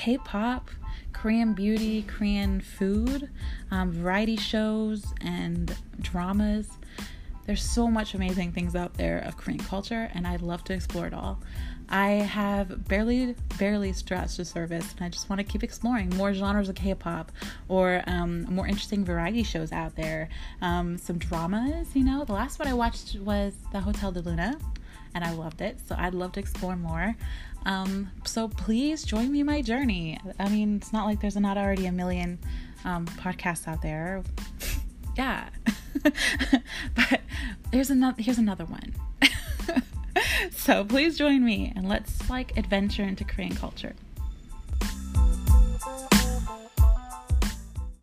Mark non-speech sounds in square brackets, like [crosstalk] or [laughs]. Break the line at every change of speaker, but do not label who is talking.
K pop, Korean beauty, Korean food, um, variety shows, and dramas. There's so much amazing things out there of Korean culture, and I'd love to explore it all. I have barely, barely scratched the surface, and I just want to keep exploring more genres of K-pop or um, more interesting variety shows out there. Um, some dramas, you know. The last one I watched was The Hotel del Luna, and I loved it. So I'd love to explore more. Um, so please join me in my journey. I mean, it's not like there's not already a million um, podcasts out there. yeah, [laughs] but there's another. Here's another one. [laughs] so please join me and let's like adventure into Korean culture.